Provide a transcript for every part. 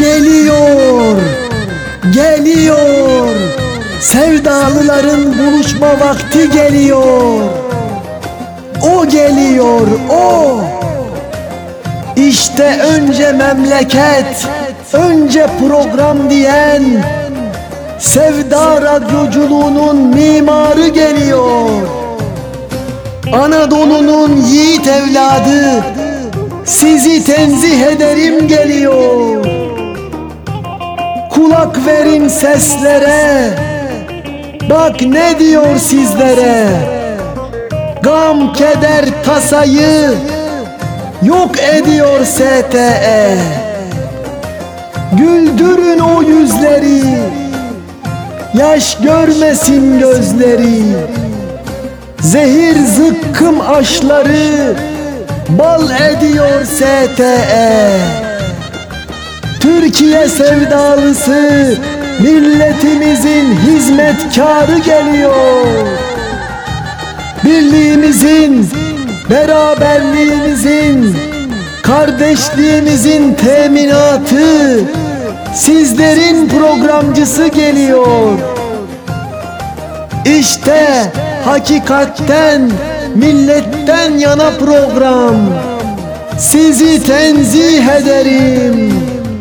Geliyor, geliyor. Sevdalıların buluşma vakti geliyor. O geliyor, o. İşte önce memleket, önce program diyen Sevda radyoculuğunun mimarı geliyor. Anadolu'nun yiğit evladı sizi tenzih ederim geliyor. Kulak verin seslere. Bak ne diyor sizlere. Gam, keder, tasayı yok ediyor STE. Güldürün o yüzleri. Yaş görmesin gözleri. Zehir zıkkım aşları bal ediyor STE. Türkiye sevdalısı milletimizin hizmetkarı geliyor. Birliğimizin, beraberliğimizin, kardeşliğimizin teminatı sizlerin programcısı geliyor. İşte hakikatten, milletten yana program. Sizi tenzih ederim.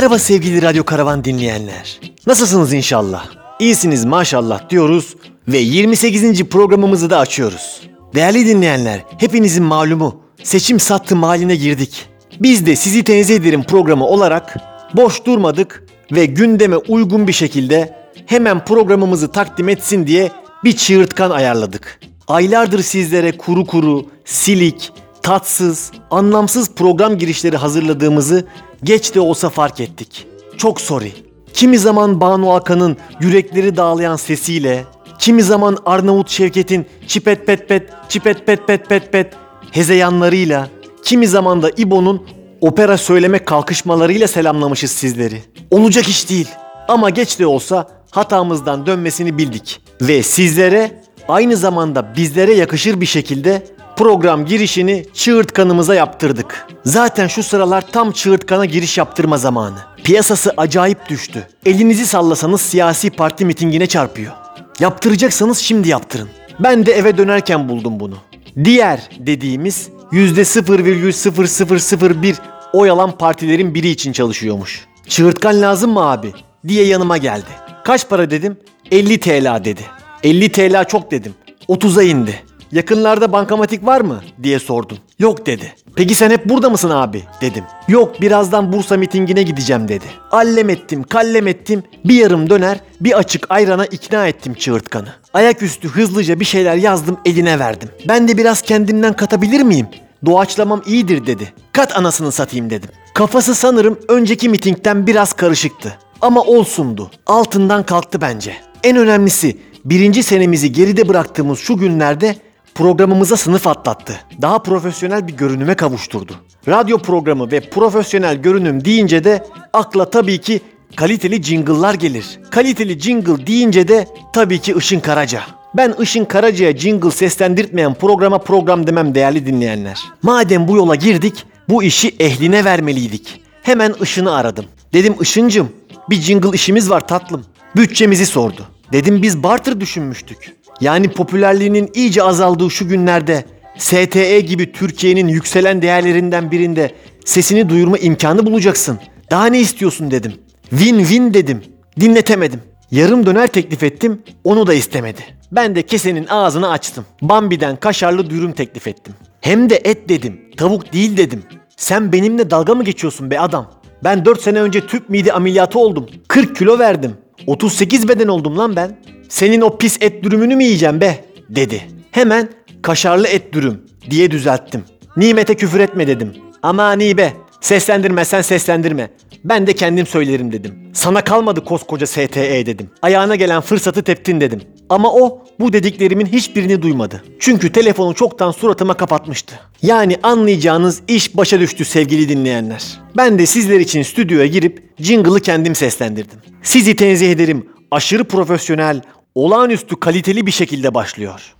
Merhaba sevgili Radyo Karavan dinleyenler. Nasılsınız inşallah? İyisiniz maşallah diyoruz ve 28. programımızı da açıyoruz. Değerli dinleyenler, hepinizin malumu seçim sattım haline girdik. Biz de sizi tenzih ederim programı olarak boş durmadık ve gündeme uygun bir şekilde hemen programımızı takdim etsin diye bir çığırtkan ayarladık. Aylardır sizlere kuru kuru, silik, tatsız, anlamsız program girişleri hazırladığımızı geç de olsa fark ettik. Çok sorry. Kimi zaman Banu Akan'ın yürekleri dağlayan sesiyle, kimi zaman Arnavut Şevket'in çipet pet pet, çipet pet pet pet pet hezeyanlarıyla, kimi zaman da İbo'nun opera söyleme kalkışmalarıyla selamlamışız sizleri. Olacak iş değil. Ama geç de olsa hatamızdan dönmesini bildik. Ve sizlere aynı zamanda bizlere yakışır bir şekilde program girişini çığırtkanımıza yaptırdık. Zaten şu sıralar tam çığırtkana giriş yaptırma zamanı. Piyasası acayip düştü. Elinizi sallasanız siyasi parti mitingine çarpıyor. Yaptıracaksanız şimdi yaptırın. Ben de eve dönerken buldum bunu. Diğer dediğimiz %0,0001 oy alan partilerin biri için çalışıyormuş. Çığırtkan lazım mı abi? diye yanıma geldi. Kaç para dedim? 50 TL dedi. 50 TL çok dedim. 30'a indi. Yakınlarda bankamatik var mı diye sordum. Yok dedi. Peki sen hep burada mısın abi dedim. Yok birazdan Bursa mitingine gideceğim dedi. Allem ettim kallem ettim bir yarım döner bir açık ayrana ikna ettim çığırtkanı. Ayaküstü hızlıca bir şeyler yazdım eline verdim. Ben de biraz kendimden katabilir miyim? Doğaçlamam iyidir dedi. Kat anasını satayım dedim. Kafası sanırım önceki mitingden biraz karışıktı. Ama olsundu. Altından kalktı bence. En önemlisi birinci senemizi geride bıraktığımız şu günlerde programımıza sınıf atlattı. Daha profesyonel bir görünüme kavuşturdu. Radyo programı ve profesyonel görünüm deyince de akla tabii ki kaliteli jingle'lar gelir. Kaliteli jingle deyince de tabii ki Işın Karaca. Ben Işın Karaca'ya jingle seslendirtmeyen programa program demem değerli dinleyenler. Madem bu yola girdik, bu işi ehline vermeliydik. Hemen Işın'ı aradım. Dedim Işıncım, bir jingle işimiz var tatlım. Bütçemizi sordu. Dedim biz barter düşünmüştük. Yani popülerliğinin iyice azaldığı şu günlerde STE gibi Türkiye'nin yükselen değerlerinden birinde sesini duyurma imkanı bulacaksın. Daha ne istiyorsun dedim. Win-win dedim. Dinletemedim. Yarım döner teklif ettim, onu da istemedi. Ben de kesenin ağzını açtım. Bambi'den kaşarlı dürüm teklif ettim. Hem de et dedim, tavuk değil dedim. Sen benimle dalga mı geçiyorsun be adam? Ben 4 sene önce tüp mide ameliyatı oldum. 40 kilo verdim. 38 beden oldum lan ben. Senin o pis et dürümünü mü yiyeceğim be? Dedi. Hemen kaşarlı et dürüm diye düzelttim. Nimet'e küfür etme dedim. Ama Nibe seslendirmezsen seslendirme. Ben de kendim söylerim dedim. Sana kalmadı koskoca STE dedim. Ayağına gelen fırsatı teptin dedim. Ama o bu dediklerimin hiçbirini duymadı. Çünkü telefonu çoktan suratıma kapatmıştı. Yani anlayacağınız iş başa düştü sevgili dinleyenler. Ben de sizler için stüdyoya girip jingle'ı kendim seslendirdim. Sizi tenzih ederim. Aşırı profesyonel, olağanüstü kaliteli bir şekilde başlıyor.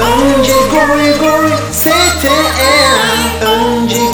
Önce goy goy STR Önce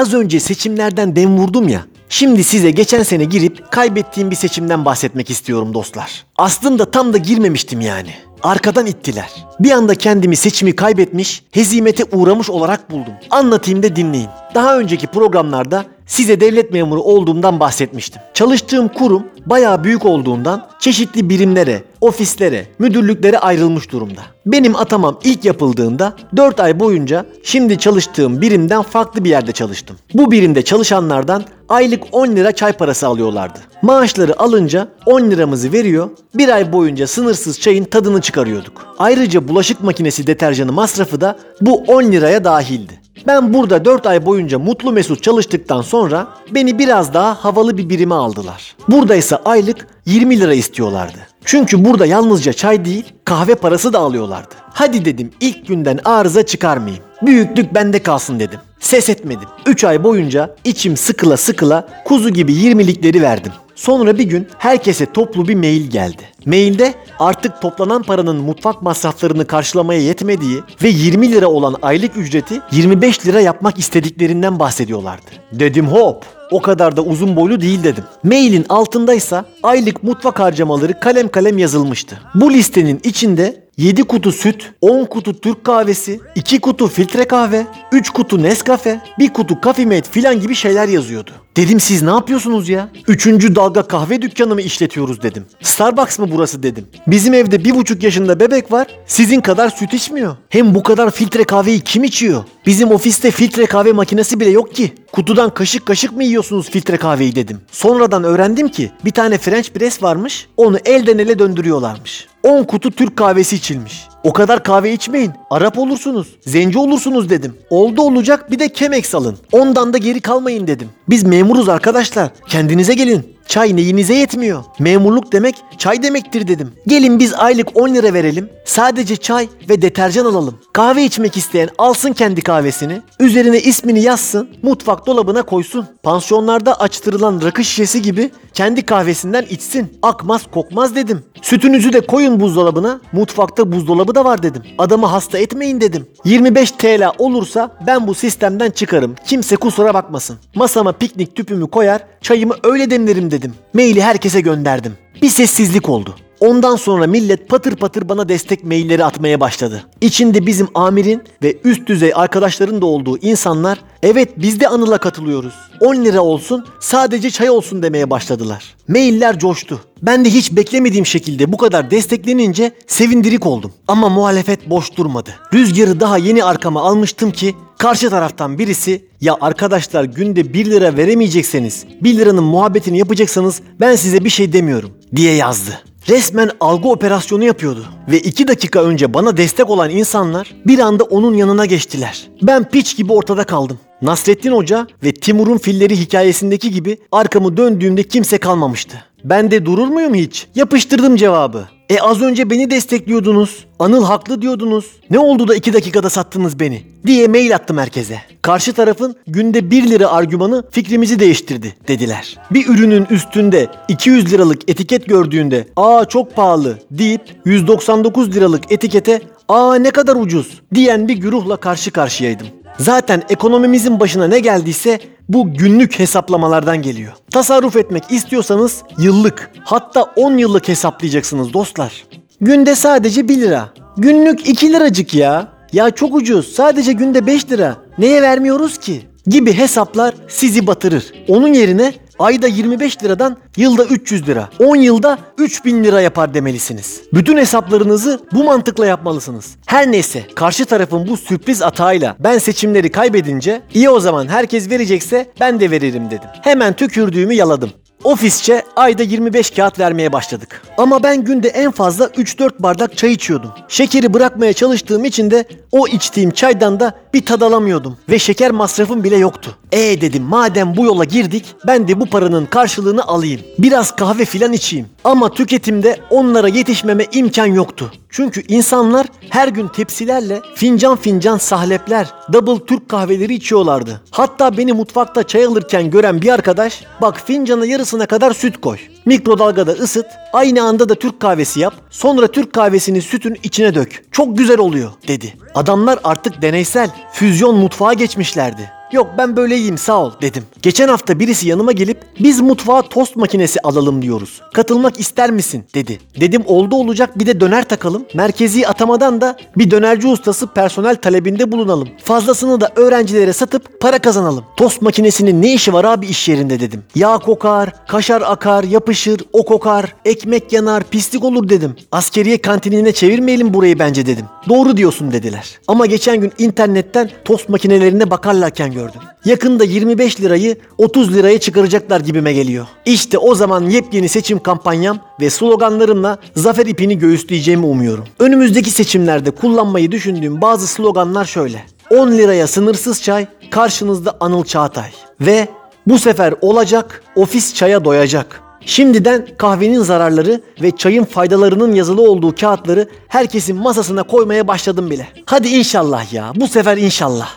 Az önce seçimlerden dem vurdum ya. Şimdi size geçen sene girip kaybettiğim bir seçimden bahsetmek istiyorum dostlar. Aslında tam da girmemiştim yani. Arkadan ittiler. Bir anda kendimi seçimi kaybetmiş, hezimete uğramış olarak buldum. Anlatayım da dinleyin. Daha önceki programlarda size devlet memuru olduğumdan bahsetmiştim. Çalıştığım kurum bayağı büyük olduğundan çeşitli birimlere, ofislere, müdürlüklere ayrılmış durumda. Benim atamam ilk yapıldığında 4 ay boyunca şimdi çalıştığım birimden farklı bir yerde çalıştım. Bu birimde çalışanlardan aylık 10 lira çay parası alıyorlardı. Maaşları alınca 10 liramızı veriyor, bir ay boyunca sınırsız çayın tadını çıkarıyorduk. Ayrıca bulaşık makinesi deterjanı masrafı da bu 10 liraya dahildi. Ben burada 4 ay boyunca mutlu mesut çalıştıktan sonra beni biraz daha havalı bir birime aldılar. Burada ise aylık 20 lira istiyorlardı. Çünkü burada yalnızca çay değil kahve parası da alıyorlardı. Hadi dedim ilk günden arıza çıkarmayayım. Büyüklük bende kalsın dedim. Ses etmedim. 3 ay boyunca içim sıkıla sıkıla kuzu gibi 20'likleri verdim. Sonra bir gün herkese toplu bir mail geldi. Mailde artık toplanan paranın mutfak masraflarını karşılamaya yetmediği ve 20 lira olan aylık ücreti 25 lira yapmak istediklerinden bahsediyorlardı. Dedim hop o kadar da uzun boylu değil dedim. Mailin altındaysa aylık mutfak harcamaları kalem kalem yazılmıştı. Bu listenin içinde 7 kutu süt, 10 kutu Türk kahvesi, 2 kutu filtre kahve, 3 kutu Nescafe, 1 kutu Coffee Mate filan gibi şeyler yazıyordu. Dedim siz ne yapıyorsunuz ya? Üçüncü dalga kahve dükkanı mı işletiyoruz dedim. Starbucks mı burası dedim. Bizim evde bir buçuk yaşında bebek var. Sizin kadar süt içmiyor. Hem bu kadar filtre kahveyi kim içiyor? Bizim ofiste filtre kahve makinesi bile yok ki. Kutudan kaşık kaşık mı yiyorsunuz filtre kahveyi dedim. Sonradan öğrendim ki bir tane French press varmış. Onu elden ele döndürüyorlarmış. 10 kutu Türk kahvesi içilmiş. O kadar kahve içmeyin. Arap olursunuz. Zenci olursunuz dedim. Oldu olacak bir de Chemex alın. Ondan da geri kalmayın dedim. Biz memuruz arkadaşlar. Kendinize gelin. Çay neyinize yetmiyor. Memurluk demek çay demektir dedim. Gelin biz aylık 10 lira verelim. Sadece çay ve deterjan alalım. Kahve içmek isteyen alsın kendi kahvesini. Üzerine ismini yazsın. Mutfak dolabına koysun. Pansiyonlarda açtırılan rakı şişesi gibi kendi kahvesinden içsin. Akmaz kokmaz dedim. Sütünüzü de koyun buzdolabına. Mutfakta buzdolabı da var dedim. Adamı hasta etmeyin dedim. 25 TL olursa ben bu sistemden çıkarım. Kimse kusura bakmasın. Masama piknik tüpümü koyar, çayımı öyle demlerim dedim. Maili herkese gönderdim. Bir sessizlik oldu. Ondan sonra millet patır patır bana destek mailleri atmaya başladı. İçinde bizim amirin ve üst düzey arkadaşların da olduğu insanlar evet biz de Anıl'a katılıyoruz. 10 lira olsun sadece çay olsun demeye başladılar. Mailler coştu. Ben de hiç beklemediğim şekilde bu kadar desteklenince sevindirik oldum. Ama muhalefet boş durmadı. Rüzgarı daha yeni arkama almıştım ki karşı taraftan birisi ya arkadaşlar günde 1 lira veremeyecekseniz 1 liranın muhabbetini yapacaksanız ben size bir şey demiyorum diye yazdı. Resmen algı operasyonu yapıyordu. Ve iki dakika önce bana destek olan insanlar bir anda onun yanına geçtiler. Ben piç gibi ortada kaldım. Nasrettin Hoca ve Timur'un filleri hikayesindeki gibi arkamı döndüğümde kimse kalmamıştı. Ben de durur muyum hiç? Yapıştırdım cevabı. E az önce beni destekliyordunuz. Anıl haklı diyordunuz. Ne oldu da iki dakikada sattınız beni? Diye mail attım herkese. Karşı tarafın günde 1 lira argümanı fikrimizi değiştirdi dediler. Bir ürünün üstünde 200 liralık etiket gördüğünde aa çok pahalı deyip 199 liralık etikete aa ne kadar ucuz diyen bir güruhla karşı karşıyaydım. Zaten ekonomimizin başına ne geldiyse bu günlük hesaplamalardan geliyor. Tasarruf etmek istiyorsanız yıllık hatta 10 yıllık hesaplayacaksınız dostlar. Günde sadece 1 lira. Günlük 2 liracık ya. Ya çok ucuz. Sadece günde 5 lira. Neye vermiyoruz ki? Gibi hesaplar sizi batırır. Onun yerine ayda 25 liradan yılda 300 lira. 10 yılda 3000 lira yapar demelisiniz. Bütün hesaplarınızı bu mantıkla yapmalısınız. Her neyse karşı tarafın bu sürpriz atağıyla ben seçimleri kaybedince iyi o zaman herkes verecekse ben de veririm dedim. Hemen tükürdüğümü yaladım. Ofisçe ayda 25 kağıt vermeye başladık. Ama ben günde en fazla 3-4 bardak çay içiyordum. Şekeri bırakmaya çalıştığım için de o içtiğim çaydan da bir tad alamıyordum. Ve şeker masrafım bile yoktu. E dedim madem bu yola girdik ben de bu paranın karşılığını alayım. Biraz kahve filan içeyim. Ama tüketimde onlara yetişmeme imkan yoktu. Çünkü insanlar her gün tepsilerle fincan fincan sahlepler, double Türk kahveleri içiyorlardı. Hatta beni mutfakta çay alırken gören bir arkadaş, bak fincana yarısına kadar süt koy. Mikrodalgada ısıt, aynı anda da Türk kahvesi yap, sonra Türk kahvesini sütün içine dök. Çok güzel oluyor dedi. Adamlar artık deneysel, füzyon mutfağa geçmişlerdi. Yok ben böyle iyiyim sağ ol dedim. Geçen hafta birisi yanıma gelip biz mutfağa tost makinesi alalım diyoruz. Katılmak ister misin dedi. Dedim oldu olacak bir de döner takalım. Merkezi atamadan da bir dönerci ustası personel talebinde bulunalım. Fazlasını da öğrencilere satıp para kazanalım. Tost makinesinin ne işi var abi iş yerinde dedim. Yağ kokar, kaşar akar, yapışır, o kokar, ekmek yanar, pislik olur dedim. Askeriye kantinine çevirmeyelim burayı bence dedim. Doğru diyorsun dediler. Ama geçen gün internetten tost makinelerine bakarlarken gördüm. Yakında 25 lirayı 30 liraya çıkaracaklar gibime geliyor. İşte o zaman yepyeni seçim kampanyam ve sloganlarımla zafer ipini göğüsleyeceğimi umuyorum. Önümüzdeki seçimlerde kullanmayı düşündüğüm bazı sloganlar şöyle. 10 liraya sınırsız çay, karşınızda Anıl Çağatay. Ve bu sefer olacak, ofis çaya doyacak. Şimdiden kahvenin zararları ve çayın faydalarının yazılı olduğu kağıtları herkesin masasına koymaya başladım bile. Hadi inşallah ya. Bu sefer inşallah.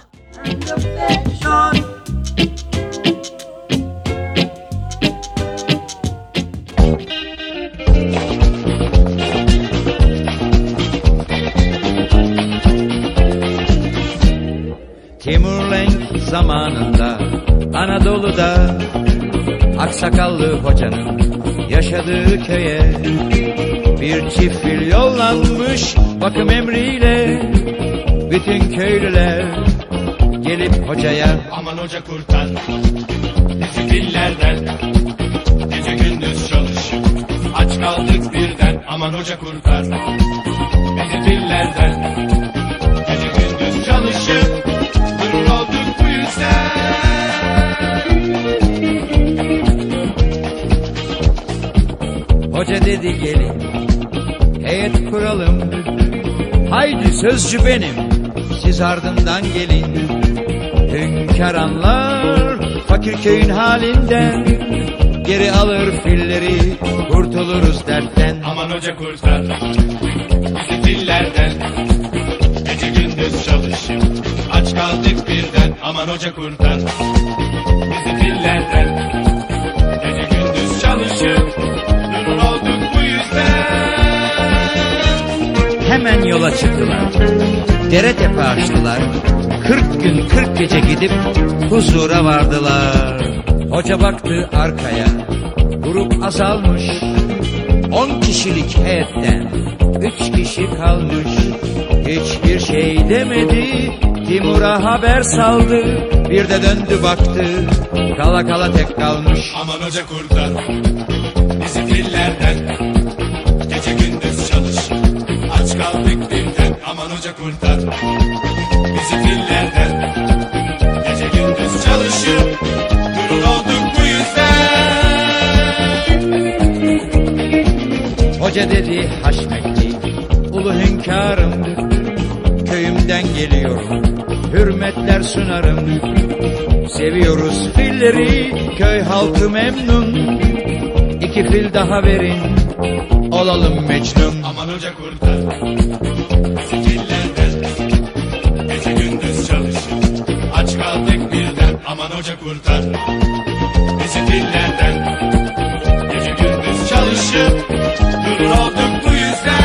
Zamanında Anadolu'da Aksakallı hocanın yaşadığı köye Bir çift fil yollanmış bakım emriyle Bütün köylüler gelip hocaya Aman hoca kurtar bizi fillerden Gece gündüz çalış Aç kaldık birden. Aman hoca kurtar bizi fillerden dedi gelin. Heyet kuralım. Haydi sözcü benim. Siz ardımdan gelin. Hünkâr anlar fakir köyün halinden. Geri alır filleri kurtuluruz dertten. Aman hoca kurtar. Bizi fillerden Gece gündüz çalışıp Aç kaldık birden. Aman hoca kurtar. Bizi fillerden yola çıktılar. Dere tepe açtılar. Kırk gün kırk gece gidip huzura vardılar. Hoca baktı arkaya. Grup azalmış. On kişilik heyetten Üç kişi kalmış. Hiçbir şey demedi. Timur'a haber saldı. Bir de döndü baktı. Kala kala tek kalmış. Aman hoca kurtar. Bizi fillerden hoca kurtar bizi fillerden Gece gündüz çalışıp Durur olduk bu yüzden. Hoca dedi haşmetli ulu hünkârımdır. Köyümden geliyorum hürmetler sunarım. Seviyoruz filleri köy halkı memnun. İki fil daha verin olalım mecnun. Aman hoca kurtar hoca kurtar. Bizi fillerden Gece gündüz çalışıp Durur olduk bu yüzden.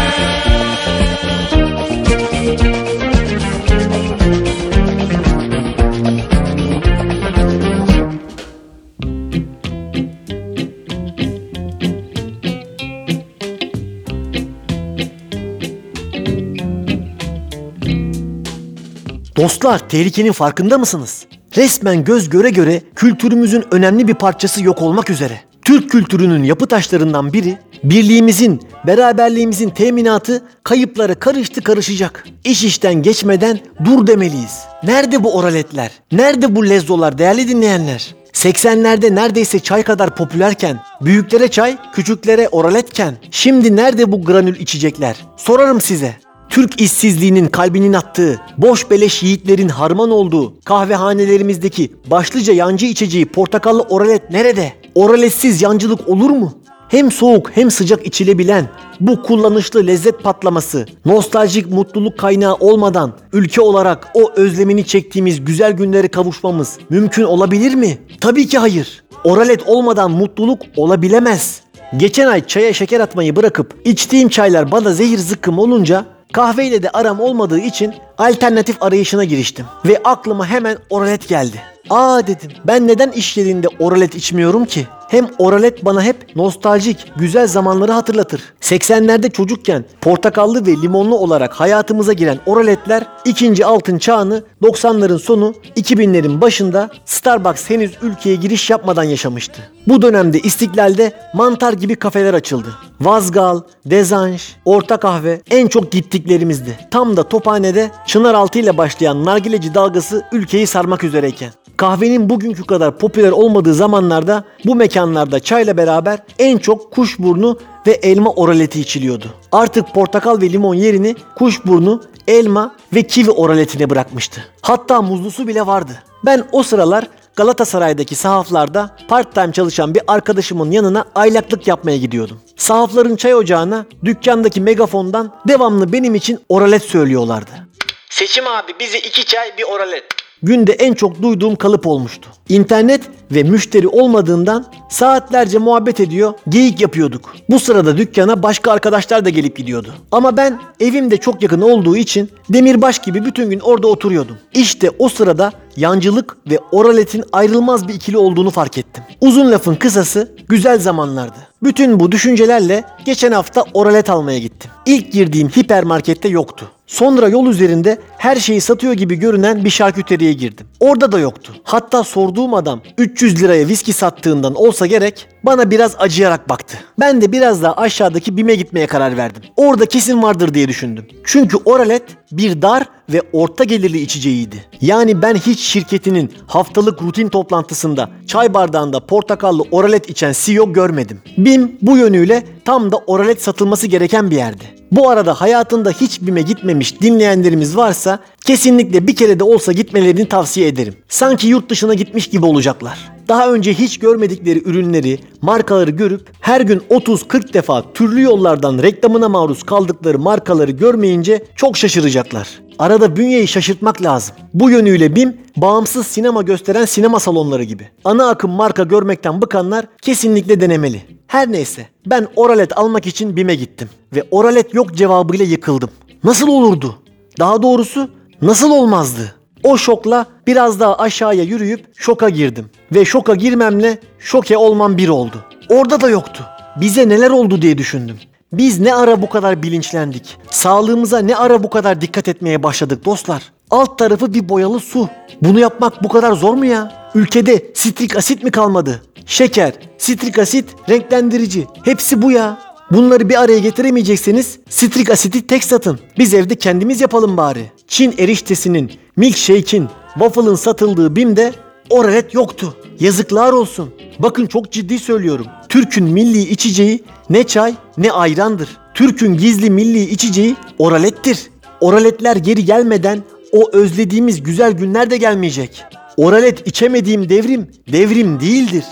Dostlar tehlikenin farkında mısınız? Resmen göz göre göre kültürümüzün önemli bir parçası yok olmak üzere. Türk kültürünün yapı taşlarından biri birliğimizin, beraberliğimizin teminatı kayıplara karıştı karışacak. İş işten geçmeden dur demeliyiz. Nerede bu oraletler? Nerede bu lezzolar değerli dinleyenler? 80'lerde neredeyse çay kadar popülerken, büyüklere çay, küçüklere oraletken, şimdi nerede bu granül içecekler? Sorarım size. Türk işsizliğinin kalbinin attığı, boş beleş yiğitlerin harman olduğu kahvehanelerimizdeki başlıca yancı içeceği portakallı oralet nerede? Oraletsiz yancılık olur mu? Hem soğuk hem sıcak içilebilen bu kullanışlı lezzet patlaması, nostaljik mutluluk kaynağı olmadan ülke olarak o özlemini çektiğimiz güzel günlere kavuşmamız mümkün olabilir mi? Tabii ki hayır. Oralet olmadan mutluluk olabilemez. Geçen ay çaya şeker atmayı bırakıp içtiğim çaylar bana zehir zıkkım olunca kahveyle de aram olmadığı için alternatif arayışına giriştim. Ve aklıma hemen oralet geldi. Aa dedim ben neden iş yerinde oralet içmiyorum ki? Hem oralet bana hep nostaljik, güzel zamanları hatırlatır. 80'lerde çocukken portakallı ve limonlu olarak hayatımıza giren oraletler ikinci altın çağını 90'ların sonu 2000'lerin başında Starbucks henüz ülkeye giriş yapmadan yaşamıştı. Bu dönemde İstiklal'de mantar gibi kafeler açıldı. Vazgal, Dezanj, Orta Kahve en çok gittiklerimizdi. Tam da Tophane'de Çınaraltı ile başlayan nargileci dalgası ülkeyi sarmak üzereyken. Kahvenin bugünkü kadar popüler olmadığı zamanlarda bu mekanlarda çayla beraber en çok kuşburnu ve elma oraleti içiliyordu. Artık portakal ve limon yerini kuşburnu, elma ve kivi oraletine bırakmıştı. Hatta muzlusu bile vardı. Ben o sıralar Galatasaray'daki sahaflarda part-time çalışan bir arkadaşımın yanına aylaklık yapmaya gidiyordum. Sahafların çay ocağına dükkandaki megafondan devamlı benim için oralet söylüyorlardı. Seçim abi bize iki çay bir oralet. Günde en çok duyduğum kalıp olmuştu. İnternet ve müşteri olmadığından saatlerce muhabbet ediyor, geyik yapıyorduk. Bu sırada dükkana başka arkadaşlar da gelip gidiyordu. Ama ben evimde çok yakın olduğu için demirbaş gibi bütün gün orada oturuyordum. İşte o sırada yancılık ve oraletin ayrılmaz bir ikili olduğunu fark ettim. Uzun lafın kısası güzel zamanlardı. Bütün bu düşüncelerle geçen hafta oralet almaya gittim. İlk girdiğim hipermarkette yoktu. Sonra yol üzerinde her şeyi satıyor gibi görünen bir şarküteriye girdim. Orada da yoktu. Hatta sorduğum adam 300 liraya viski sattığından olsa gerek bana biraz acıyarak baktı. Ben de biraz daha aşağıdaki BİM'e gitmeye karar verdim. Orada kesin vardır diye düşündüm. Çünkü oralet bir dar ve orta gelirli içeceğiydi. Yani ben hiç şirketinin haftalık rutin toplantısında çay bardağında portakallı oralet içen CEO görmedim. BİM bu yönüyle tam da oralet satılması gereken bir yerdi. Bu arada hayatında hiç BİM'e gitmemiş dinleyenlerimiz varsa kesinlikle bir kere de olsa gitmelerini tavsiye ederim. Sanki yurt dışına gitmiş gibi olacaklar. Daha önce hiç görmedikleri ürünleri, markaları görüp her gün 30-40 defa türlü yollardan reklamına maruz kaldıkları markaları görmeyince çok şaşıracaklar. Arada bünyeyi şaşırtmak lazım. Bu yönüyle BİM bağımsız sinema gösteren sinema salonları gibi. Ana akım marka görmekten bıkanlar kesinlikle denemeli. Her neyse ben oralet almak için BİM'e gittim ve oralet yok cevabıyla yıkıldım. Nasıl olurdu? Daha doğrusu nasıl olmazdı? O şokla biraz daha aşağıya yürüyüp şoka girdim. Ve şoka girmemle şoke olmam bir oldu. Orada da yoktu. Bize neler oldu diye düşündüm. Biz ne ara bu kadar bilinçlendik? Sağlığımıza ne ara bu kadar dikkat etmeye başladık dostlar? Alt tarafı bir boyalı su. Bunu yapmak bu kadar zor mu ya? Ülkede sitrik asit mi kalmadı? Şeker, sitrik asit, renklendirici. Hepsi bu ya. Bunları bir araya getiremeyecekseniz sitrik asiti tek satın. Biz evde kendimiz yapalım bari. Çin eriştesinin, milkshake'in, waffle'ın satıldığı BİM'de oralet yoktu. Yazıklar olsun. Bakın çok ciddi söylüyorum. Türk'ün milli içeceği ne çay ne ayrandır. Türk'ün gizli milli içeceği oralettir. Oraletler geri gelmeden o özlediğimiz güzel günler de gelmeyecek. Oralet içemediğim devrim, devrim değildir.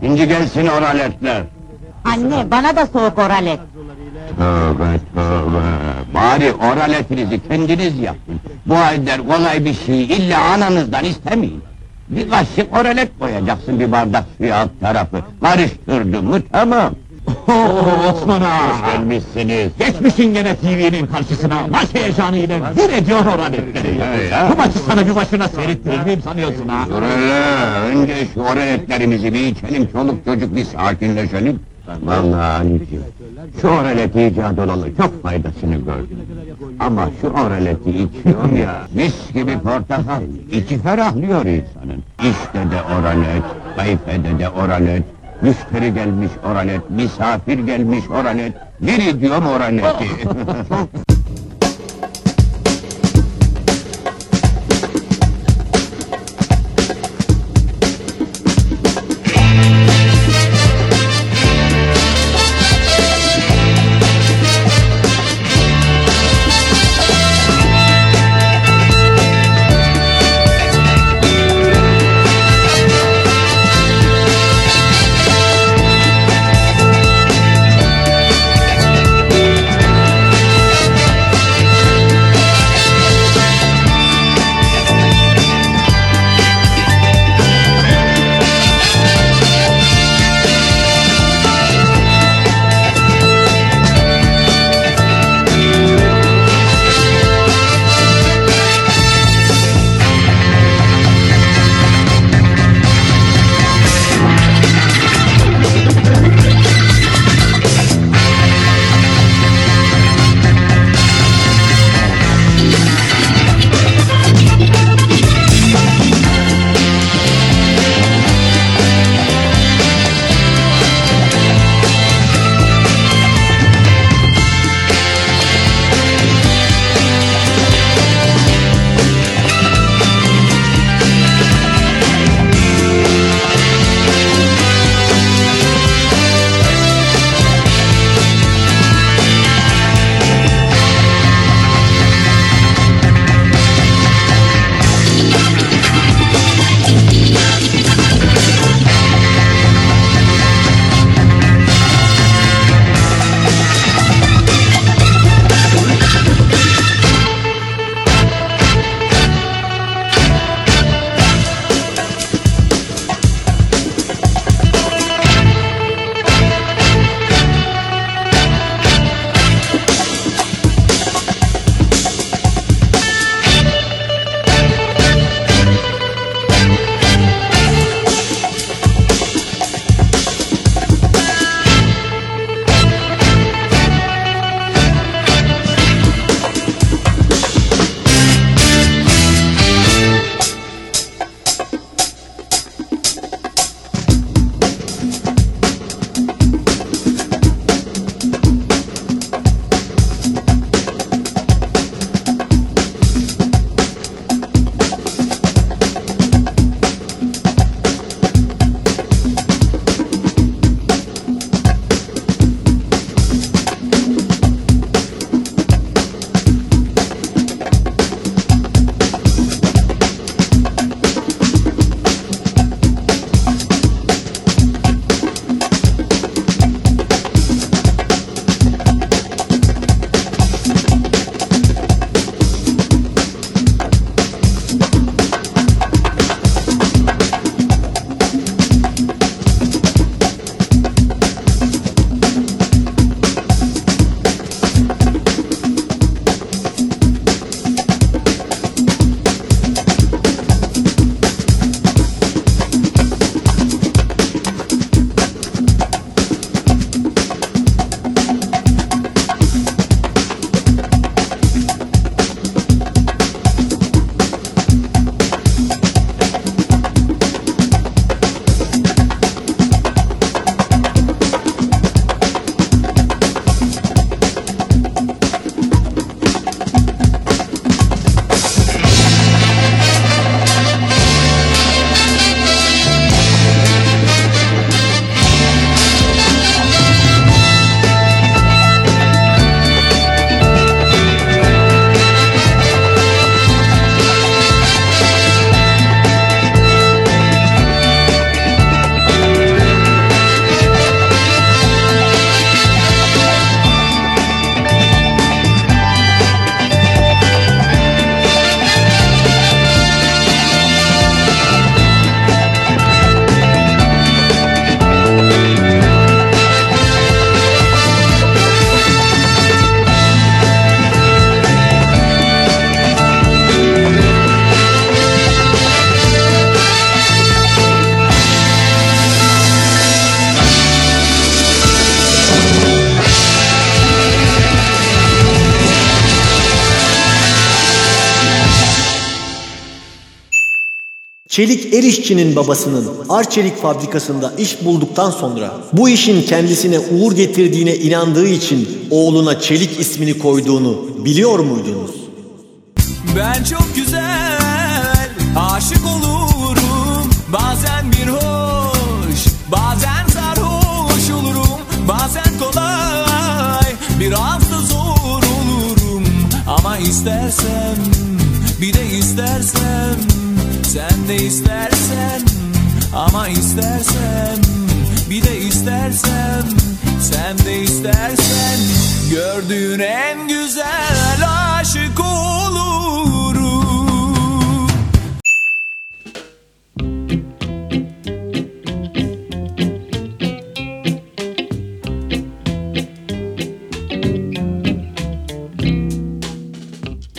Şimdi gelsin oraletler. Anne bana da soğuk oralet. Tövbe tövbe. Bari oraletinizi kendiniz yapın. Bu halde kolay bir şey illa ananızdan istemeyin. Bir kaşık oralet koyacaksın bir bardak suya alt tarafı. Karıştırdın mı tamam. Osman ağa! Hoş gelmişsiniz. Geçmişin gene TV'nin karşısına, maç heyecanıyla bir ediyor oraletleri. Bu maçı sana bir başına seyrettirir miyim sanıyorsun ha? Dur hele, önce şu oraletlerimizi bir içelim, çoluk çocuk bir sakinleşelim. Vallahi anneciğim, şu oralet icat olalı çok faydasını gördüm. Ama şu oraleti içiyor ya, mis gibi portakal, içi ferahlıyor insanın. İşte de oralet, kayfede de oralet, müşteri gelmiş oralet, misafir gelmiş oralet, biri diyor oraleti. Çelik Erişçi'nin babasının Arçelik fabrikasında iş bulduktan sonra bu işin kendisine uğur getirdiğine inandığı için oğluna Çelik ismini koyduğunu biliyor muydunuz? Ben çok güzel aşık olurum. Bazen bir hoş bazen sarhoş olurum. Bazen kolay biraz da zor olurum. Ama istersem bir de istersem Sen de istersen ama istersem Bir de istersem sen de istersen Gördüğün en güzel aşık olurum.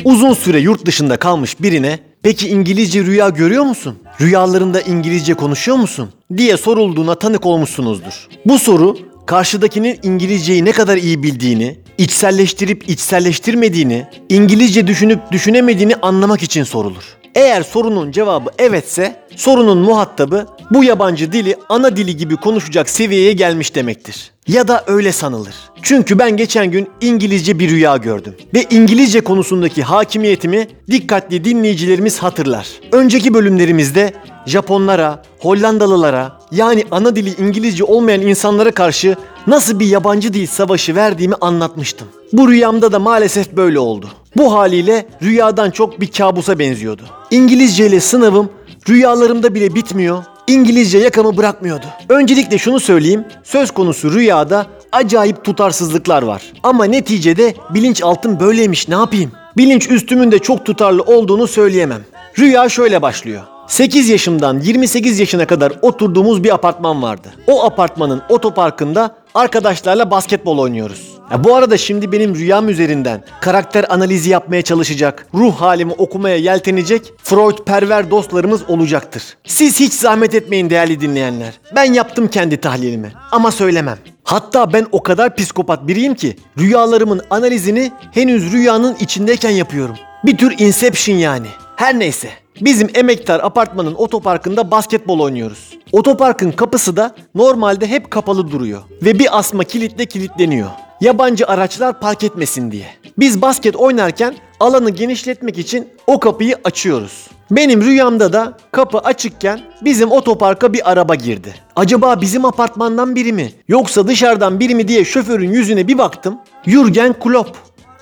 Uzun süre yurt dışında kalmış birine peki İngilizce rüya görüyor musun? Rüyalarında İngilizce konuşuyor musun? diye sorulduğuna tanık olmuşsunuzdur. Bu soru karşıdakinin İngilizceyi ne kadar iyi bildiğini, içselleştirip içselleştirmediğini, İngilizce düşünüp düşünemediğini anlamak için sorulur. Eğer sorunun cevabı evetse, sorunun muhatabı bu yabancı dili ana dili gibi konuşacak seviyeye gelmiş demektir. Ya da öyle sanılır. Çünkü ben geçen gün İngilizce bir rüya gördüm. Ve İngilizce konusundaki hakimiyetimi dikkatli dinleyicilerimiz hatırlar. Önceki bölümlerimizde Japonlara, Hollandalılara yani ana dili İngilizce olmayan insanlara karşı nasıl bir yabancı dil savaşı verdiğimi anlatmıştım. Bu rüyamda da maalesef böyle oldu. Bu haliyle rüyadan çok bir kabusa benziyordu. İngilizce ile sınavım rüyalarımda bile bitmiyor. İngilizce yakamı bırakmıyordu. Öncelikle şunu söyleyeyim. Söz konusu rüyada acayip tutarsızlıklar var. Ama neticede bilinçaltım böyleymiş ne yapayım? Bilinç üstümün de çok tutarlı olduğunu söyleyemem. Rüya şöyle başlıyor. 8 yaşımdan 28 yaşına kadar oturduğumuz bir apartman vardı. O apartmanın otoparkında arkadaşlarla basketbol oynuyoruz. Ya bu arada şimdi benim rüyam üzerinden karakter analizi yapmaya çalışacak, ruh halimi okumaya yeltenecek Freud perver dostlarımız olacaktır. Siz hiç zahmet etmeyin değerli dinleyenler. Ben yaptım kendi tahlilimi ama söylemem. Hatta ben o kadar psikopat biriyim ki rüyalarımın analizini henüz rüyanın içindeyken yapıyorum. Bir tür inception yani. Her neyse. Bizim emektar apartmanın otoparkında basketbol oynuyoruz. Otoparkın kapısı da normalde hep kapalı duruyor ve bir asma kilitle kilitleniyor. Yabancı araçlar park etmesin diye. Biz basket oynarken alanı genişletmek için o kapıyı açıyoruz. Benim rüyamda da kapı açıkken bizim otoparka bir araba girdi. Acaba bizim apartmandan biri mi yoksa dışarıdan biri mi diye şoförün yüzüne bir baktım. Jürgen Klopp.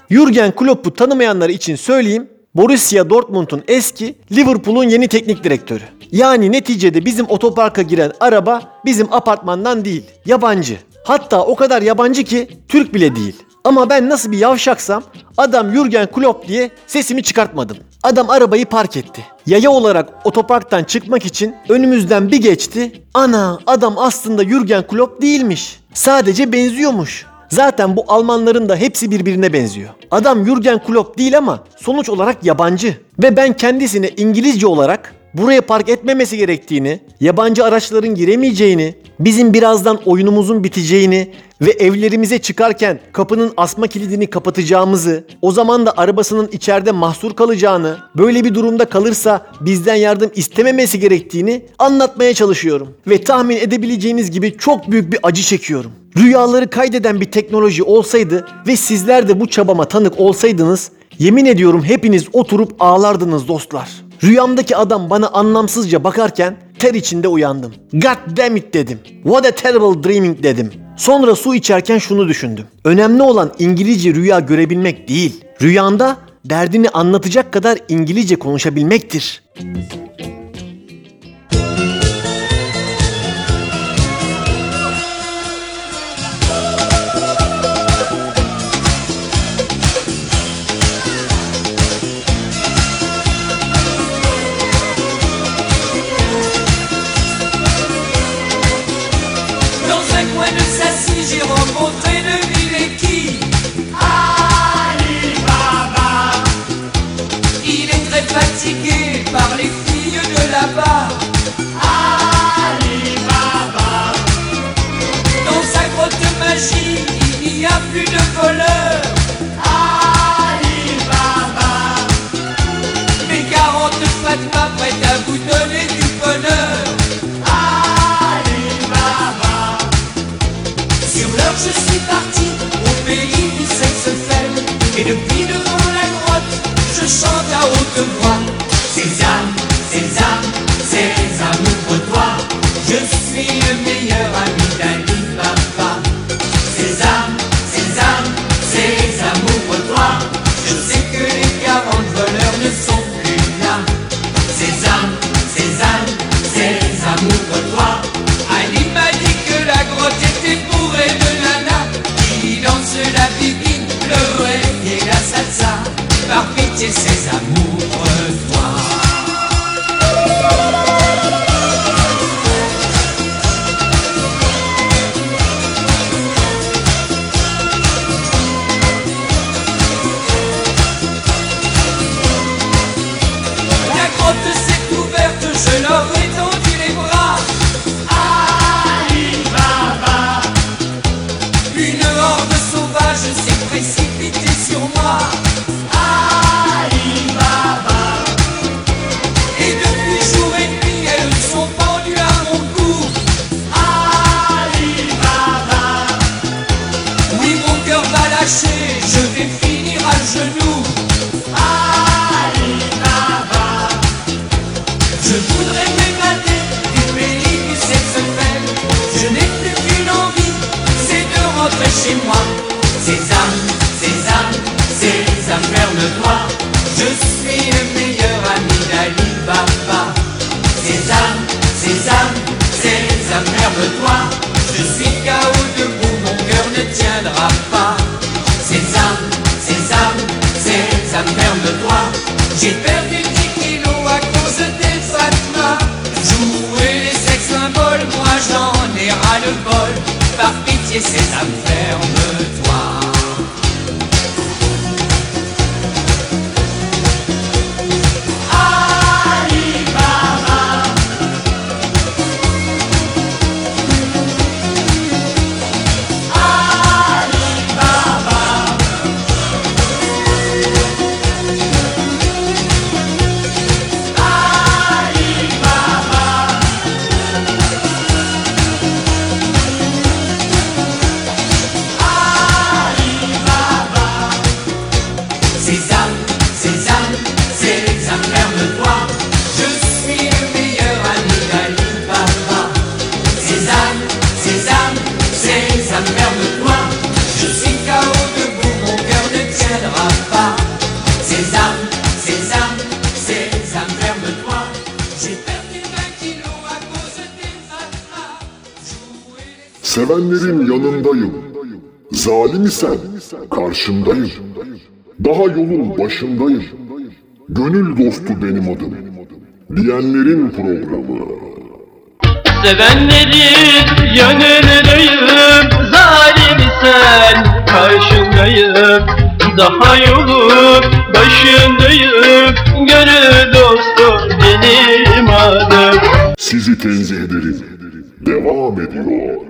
Jürgen Klopp'u tanımayanlar için söyleyeyim. Borussia Dortmund'un eski, Liverpool'un yeni teknik direktörü. Yani neticede bizim otoparka giren araba bizim apartmandan değil, yabancı. Hatta o kadar yabancı ki Türk bile değil. Ama ben nasıl bir yavşaksam adam Jürgen Klopp diye sesimi çıkartmadım. Adam arabayı park etti. Yaya olarak otoparktan çıkmak için önümüzden bir geçti. Ana adam aslında Jürgen Klopp değilmiş. Sadece benziyormuş. Zaten bu Almanların da hepsi birbirine benziyor. Adam Jürgen Klopp değil ama sonuç olarak yabancı. Ve ben kendisine İngilizce olarak buraya park etmemesi gerektiğini, yabancı araçların giremeyeceğini, bizim birazdan oyunumuzun biteceğini ve evlerimize çıkarken kapının asma kilidini kapatacağımızı, o zaman da arabasının içeride mahsur kalacağını, böyle bir durumda kalırsa bizden yardım istememesi gerektiğini anlatmaya çalışıyorum. Ve tahmin edebileceğiniz gibi çok büyük bir acı çekiyorum. Rüyaları kaydeden bir teknoloji olsaydı ve sizler de bu çabama tanık olsaydınız, yemin ediyorum hepiniz oturup ağlardınız dostlar. Rüyamdaki adam bana anlamsızca bakarken ter içinde uyandım. God damn it dedim. What a terrible dreaming dedim. Sonra su içerken şunu düşündüm. Önemli olan İngilizce rüya görebilmek değil. Rüyanda derdini anlatacak kadar İngilizce konuşabilmektir. Karşındayım. Daha yolun başındayım. Gönül dostu benim adım. Diyenlerin programı. Sevenlerin yanındayım Zalim sen karşındayım Daha yolun başındayım Gönül dostu benim adım Sizi tenzih ederim. Devam ediyor.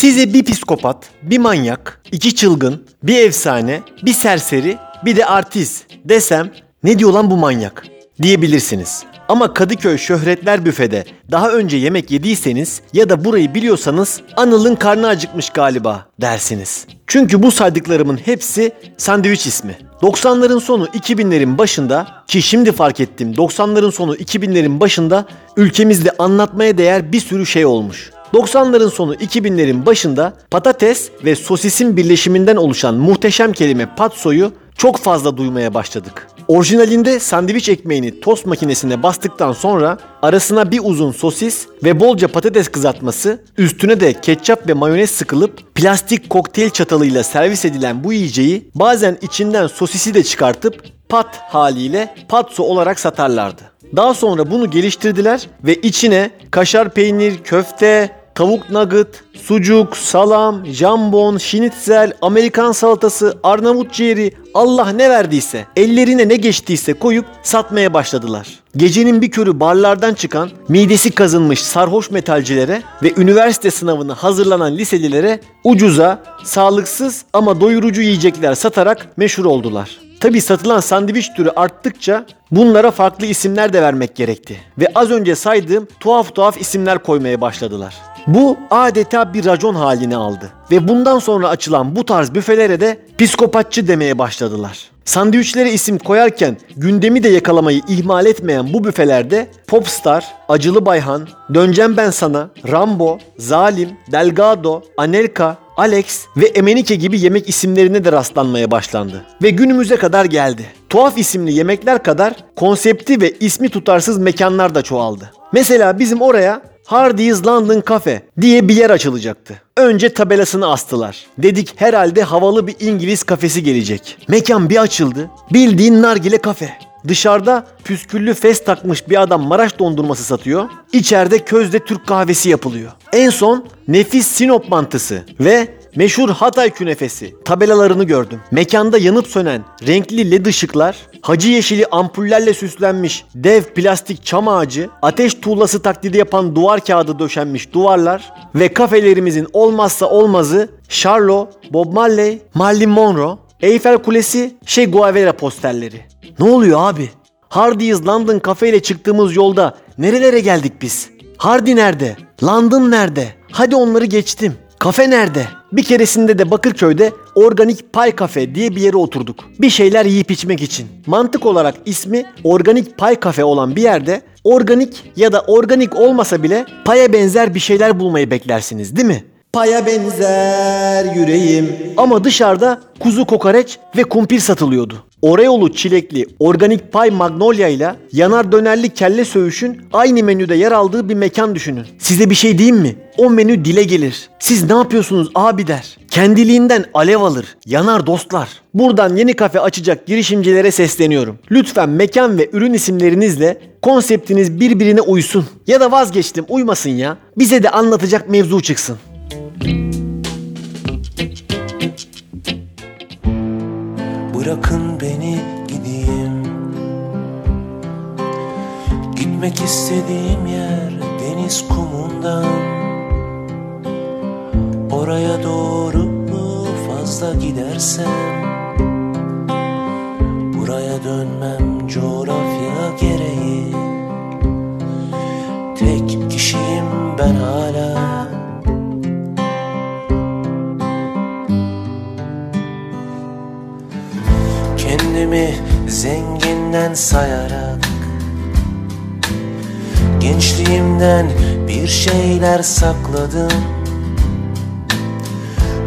Size bir psikopat, bir manyak, iki çılgın, bir efsane, bir serseri, bir de artist desem ne diyor lan bu manyak diyebilirsiniz. Ama Kadıköy Şöhretler Büfe'de daha önce yemek yediyseniz ya da burayı biliyorsanız Anıl'ın karnı acıkmış galiba dersiniz. Çünkü bu saydıklarımın hepsi sandviç ismi. 90'ların sonu 2000'lerin başında ki şimdi fark ettim 90'ların sonu 2000'lerin başında ülkemizde anlatmaya değer bir sürü şey olmuş. 90'ların sonu 2000'lerin başında patates ve sosisin birleşiminden oluşan muhteşem kelime patsoyu çok fazla duymaya başladık. Orijinalinde sandviç ekmeğini tost makinesine bastıktan sonra arasına bir uzun sosis ve bolca patates kızartması, üstüne de ketçap ve mayonez sıkılıp plastik kokteyl çatalıyla servis edilen bu yiyeceği bazen içinden sosisi de çıkartıp pat haliyle patso olarak satarlardı. Daha sonra bunu geliştirdiler ve içine kaşar peynir, köfte, tavuk nugget, sucuk, salam, jambon, şinitzel, Amerikan salatası, Arnavut ciğeri, Allah ne verdiyse, ellerine ne geçtiyse koyup satmaya başladılar. Gecenin bir körü barlardan çıkan, midesi kazınmış sarhoş metalcilere ve üniversite sınavına hazırlanan liselilere ucuza, sağlıksız ama doyurucu yiyecekler satarak meşhur oldular. Tabi satılan sandviç türü arttıkça bunlara farklı isimler de vermek gerekti. Ve az önce saydığım tuhaf tuhaf isimler koymaya başladılar. Bu adeta bir racon halini aldı ve bundan sonra açılan bu tarz büfelere de psikopatçı demeye başladılar. Sandviçlere isim koyarken gündemi de yakalamayı ihmal etmeyen bu büfelerde Popstar, Acılı Bayhan, Döncem Ben Sana, Rambo, Zalim, Delgado, Anelka, Alex ve Emenike gibi yemek isimlerine de rastlanmaya başlandı. Ve günümüze kadar geldi. Tuhaf isimli yemekler kadar konsepti ve ismi tutarsız mekanlar da çoğaldı. Mesela bizim oraya Hardee's London Cafe diye bir yer açılacaktı. Önce tabelasını astılar. Dedik herhalde havalı bir İngiliz kafesi gelecek. Mekan bir açıldı. Bildiğin nargile kafe. Dışarıda püsküllü fes takmış bir adam Maraş dondurması satıyor. İçeride közde Türk kahvesi yapılıyor. En son nefis Sinop mantısı ve meşhur Hatay künefesi tabelalarını gördüm. Mekanda yanıp sönen renkli led ışıklar, hacı yeşili ampullerle süslenmiş dev plastik çam ağacı, ateş tuğlası taklidi yapan duvar kağıdı döşenmiş duvarlar ve kafelerimizin olmazsa olmazı Charlo, Bob Marley, Marilyn Monroe, Eyfel Kulesi, Che Guevara posterleri. Ne oluyor abi? Hardee's London Cafe ile çıktığımız yolda nerelere geldik biz? Hardy nerede? London nerede? Hadi onları geçtim. Kafe nerede? Bir keresinde de Bakırköy'de Organik Pay Kafe diye bir yere oturduk. Bir şeyler yiyip içmek için. Mantık olarak ismi Organik Pay Kafe olan bir yerde organik ya da organik olmasa bile paya benzer bir şeyler bulmayı beklersiniz değil mi? Paya benzer yüreğim. Ama dışarıda kuzu kokoreç ve kumpir satılıyordu. Oreolu çilekli organik pay magnolia ile yanar dönerli kelle söğüşün aynı menüde yer aldığı bir mekan düşünün. Size bir şey diyeyim mi? O menü dile gelir. Siz ne yapıyorsunuz abi der. Kendiliğinden alev alır. Yanar dostlar. Buradan yeni kafe açacak girişimcilere sesleniyorum. Lütfen mekan ve ürün isimlerinizle konseptiniz birbirine uysun. Ya da vazgeçtim uymasın ya. Bize de anlatacak mevzu çıksın. Bırakın beni gideyim. Gitmek istediğim yer deniz kumundan. Oraya doğru fazla gidersem? Buraya dönmem Kendimi zenginden sayarak Gençliğimden bir şeyler sakladım.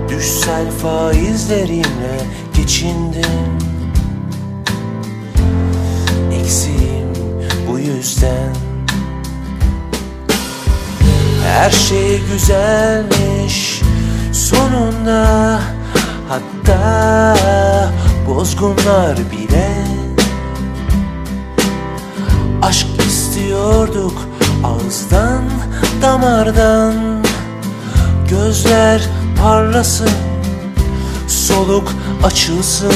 Düşsel faizlerimle geçindim. Eksiğim bu yüzden. Her şey güzelmiş sonunda. Hatta bozgunlar bile. Aşk istiyorduk ağızdan damardan. Gözler parlasın soluk açılsın.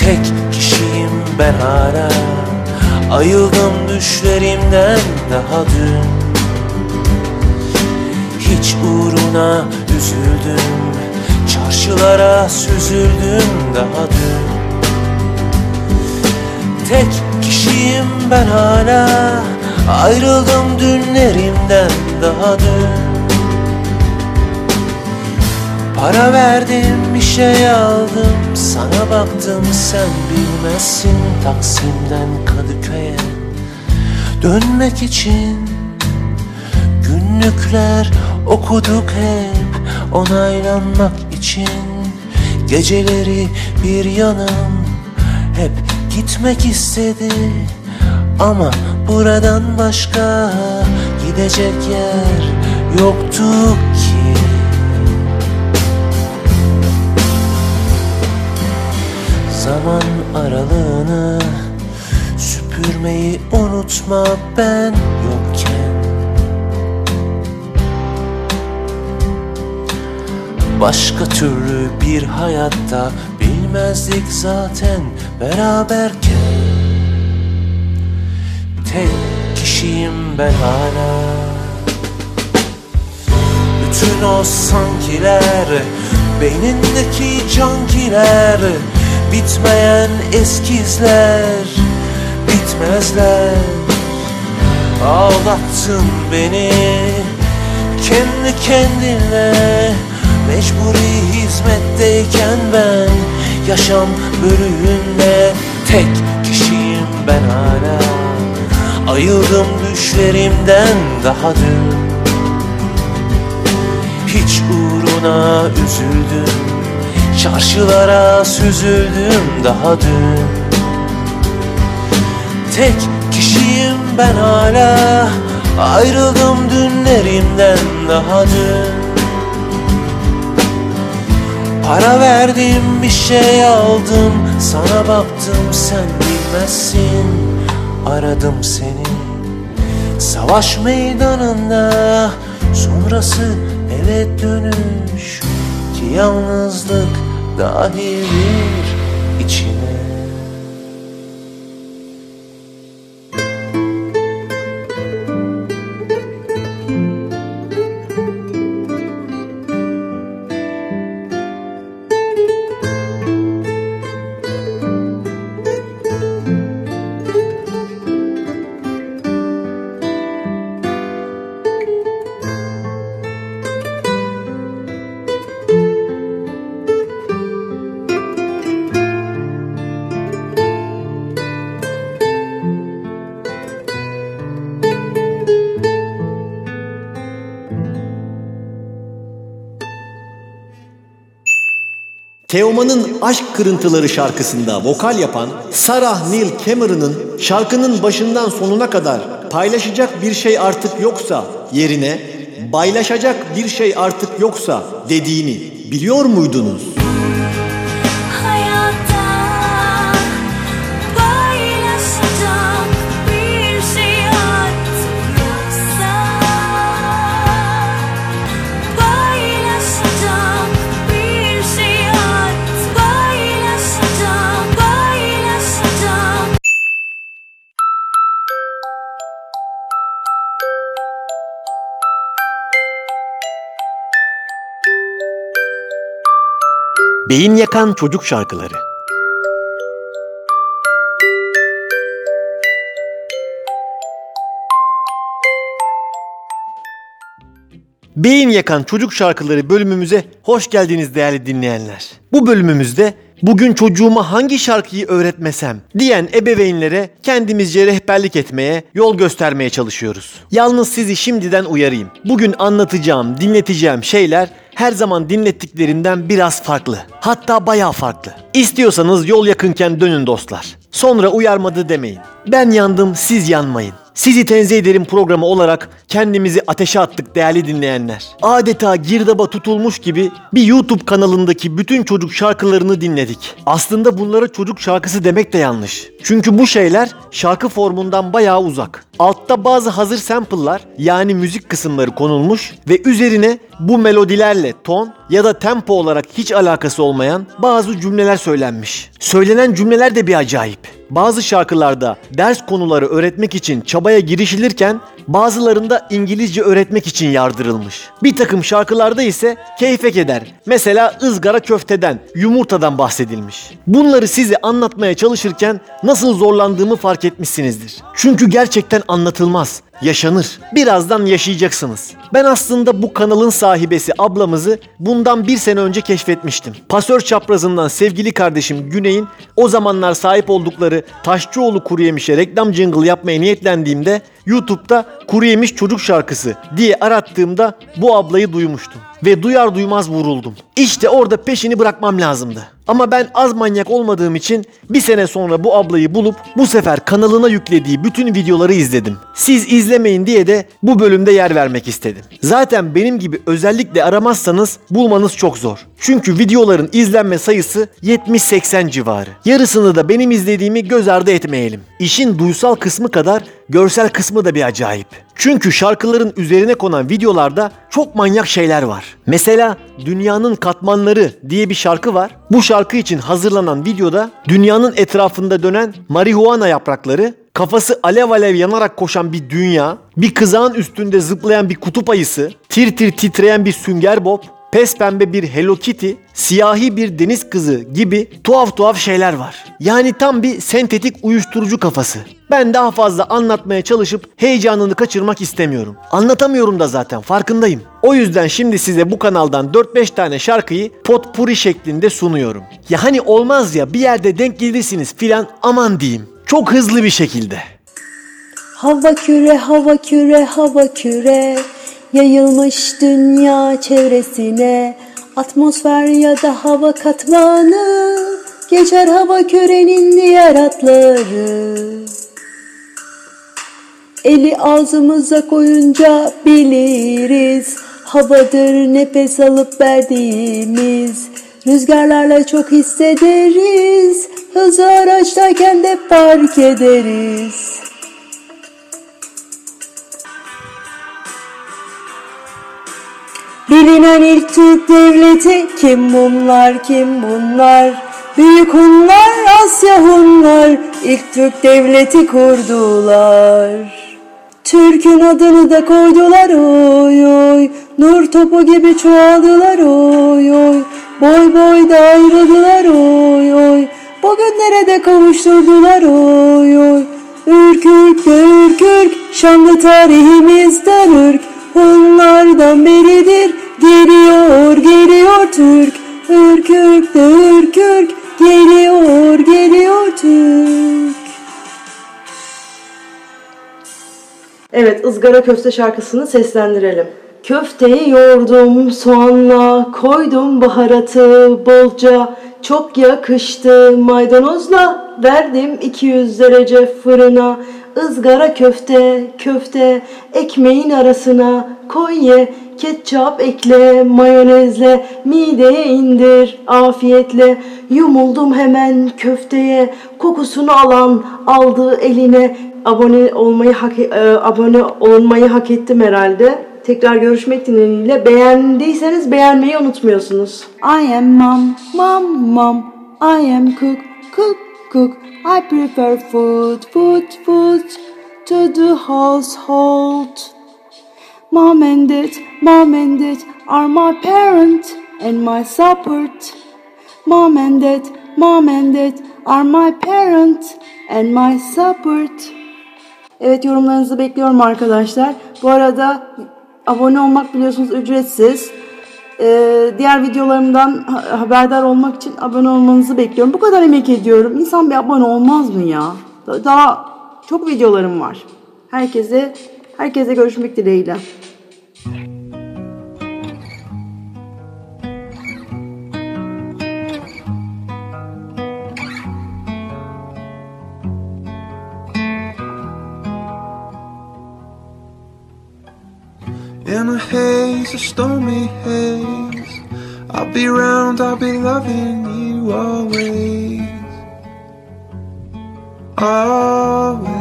Tek kişiyim ben hala. Ayıldım düşlerimden daha dün. Hiç uğruna üzüldüm. Çarşılara süzüldüm daha dün Tek kişiyim ben hala. Ayrıldım dünlerimden daha dün. Para verdim bir şey aldım. Sana baktım sen bilmezsin. Taksim'den Kadıköy'e Dönmek için Günlükler okuduk hep Onaylanmak için. Geceleri bir yanım Hep gitmek istedi. Ama buradan başka Gidecek yer yoktu ki. Zaman aralığını süpürmeyi unutma ben yokken. Başka türlü bir hayatta bilmezdik zaten. Beraberken Tek kişiyim ben hala. Bütün o sankiler Beynindeki cankiler Bitmeyen eskizler Bitmezler. Ağlattın beni Kendi kendine Mecburi hizmetteyken ben Yaşam bölüğünde Tek kişiyim ben hala. Ayıldım düşlerimden daha dün. Hiç uğruna üzüldüm. Çarşılara süzüldüm daha dün. Tek kişiyim ben hala. Ayrıldım dünlerimden daha dün Para verdim bir şey aldım. Sana baktım sen bilmezsin. Aradım seni. Savaş meydanında Sonrası eve dönüş. Ki yalnızlık dahildir içine Teoman'ın Aşk Kırıntıları şarkısında vokal yapan Sarah Neil Cameron'ın şarkının başından sonuna kadar paylaşacak bir şey artık yoksa yerine baylaşacak bir şey artık yoksa dediğini biliyor muydunuz? Beyin yakan çocuk şarkıları. Beyin yakan çocuk şarkıları bölümümüze hoş geldiniz değerli dinleyenler. Bu bölümümüzde bugün çocuğuma hangi şarkıyı öğretmesem diyen ebeveynlere kendimizce rehberlik etmeye, yol göstermeye çalışıyoruz. Yalnız sizi şimdiden uyarayım. Bugün anlatacağım, dinleteceğim şeyler her zaman dinlettiklerinden biraz farklı. Hatta bayağı farklı. İstiyorsanız yol yakınken dönün dostlar. Sonra uyarmadı demeyin. Ben yandım, siz yanmayın. Sizi tenzih ederim programı olarak kendimizi ateşe attık değerli dinleyenler. Adeta girdaba tutulmuş gibi bir YouTube kanalındaki bütün çocuk şarkılarını dinledik. Aslında bunlara çocuk şarkısı demek de yanlış. Çünkü bu şeyler şarkı formundan bayağı uzak. Altta bazı hazır sample'lar yani müzik kısımları konulmuş ve üzerine bu melodilerle ton ya da tempo olarak hiç alakası olmayan bazı cümleler söylenmiş. Söylenen cümleler de bir acayip. Bazı şarkılarda ders konuları öğretmek için çabaya girişilirken bazılarında İngilizce öğretmek için yardırılmış. Bir takım şarkılarda ise keyfek eder. Mesela ızgara köfteden, yumurtadan bahsedilmiş. Bunları size anlatmaya çalışırken nasıl zorlandığımı fark etmişsinizdir. Çünkü gerçekten anlatılmaz yaşanır. Birazdan yaşayacaksınız. Ben aslında bu kanalın sahibesi ablamızı bundan bir sene önce keşfetmiştim. Pasör çaprazından sevgili kardeşim Güney'in o zamanlar sahip oldukları Taşçıoğlu Kuru Yemiş'e reklam jingle yapmaya niyetlendiğimde YouTube'da Kuru Yemiş Çocuk Şarkısı diye arattığımda bu ablayı duymuştum. Ve duyar duymaz vuruldum. İşte orada peşini bırakmam lazımdı. Ama ben az manyak olmadığım için bir sene sonra bu ablayı bulup bu sefer kanalına yüklediği bütün videoları izledim. Siz izlemeyin diye de bu bölümde yer vermek istedim. Zaten benim gibi özellikle aramazsanız bulmanız çok zor. Çünkü videoların izlenme sayısı 70-80 civarı. Yarısını da benim izlediğimi göz ardı etmeyelim. İşin duysal kısmı kadar görsel kısmı da bir acayip. Çünkü şarkıların üzerine konan videolarda çok manyak şeyler var. Mesela Dünyanın Katmanları diye bir şarkı var. Bu şarkı için hazırlanan videoda dünyanın etrafında dönen marihuana yaprakları, kafası alev alev yanarak koşan bir dünya, bir kızağın üstünde zıplayan bir kutup ayısı, tir tir titreyen bir sünger bob, pes pembe bir Hello Kitty, siyahi bir deniz kızı gibi tuhaf tuhaf şeyler var. Yani tam bir sentetik uyuşturucu kafası. Ben daha fazla anlatmaya çalışıp heyecanını kaçırmak istemiyorum. Anlatamıyorum da zaten farkındayım. O yüzden şimdi size bu kanaldan 4-5 tane şarkıyı potpuri şeklinde sunuyorum. Ya hani olmaz ya bir yerde denk gelirsiniz filan aman diyeyim. Çok hızlı bir şekilde. Hava küre, hava küre, hava küre Yayılmış dünya çevresine Atmosfer ya da hava katmanı Geçer hava kürenin diğer adları Eli ağzımıza koyunca biliriz Havadır nefes alıp verdiğimiz. Rüzgarlarla çok hissederiz Hızlı araçtayken de fark ederiz Bilinen ilk Türk devleti kim bunlar kim bunlar? Büyük Hunlar Asya Hunlar ilk Türk devleti kurdular. Türk'ün adını da koydular oy oy. Nur topu gibi çoğaldılar oy oy. Boy boy da ayrıldılar oy oy. Bugünlere de kavuşturdular oy oy. Ürkürk de ürkürk Şanlı tarihimizden ürk. Hunlardan beridir Geliyor geliyor Türk Ürkürk de ürkürk Geliyor geliyor Türk Evet, ızgara köfte şarkısını seslendirelim. Köfteyi yoğurdum soğanla, koydum baharatı bolca, çok yakıştı maydanozla, verdim 200 derece fırına. ızgara köfte, köfte, ekmeğin arasına koy ye, ketçap ekle, mayonezle, mideye indir afiyetle. Yumuldum hemen köfteye, kokusunu alan aldı eline, abone olmayı hak e, abone olmayı hak ettim herhalde. Tekrar görüşmek dileğiyle. Beğendiyseniz beğenmeyi unutmuyorsunuz. I am mom, mom, mom. I am cook, cook, cook. I prefer food, food, food to the household. Mom and dad, mom and dad are my parent and my support. Mom and dad, mom and dad are my parent and my support. Evet yorumlarınızı bekliyorum arkadaşlar. Bu arada abone olmak biliyorsunuz ücretsiz. Ee, diğer videolarımdan ha- haberdar olmak için abone olmanızı bekliyorum. Bu kadar emek ediyorum. İnsan bir abone olmaz mı ya? Da- Daha çok videolarım var. Herkese herkese görüşmek dileğiyle. Haze, a stormy haze. I'll be round, I'll be loving you always. Always.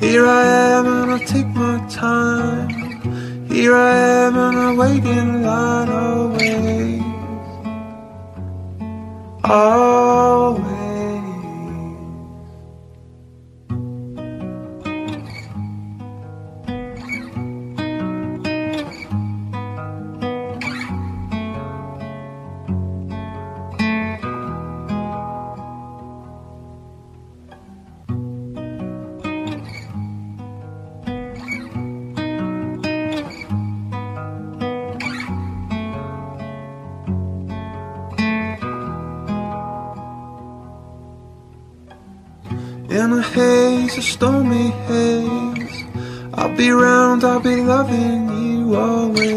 Here I am and I take my time. Here I am and I wait in line always. Always. Loving you always.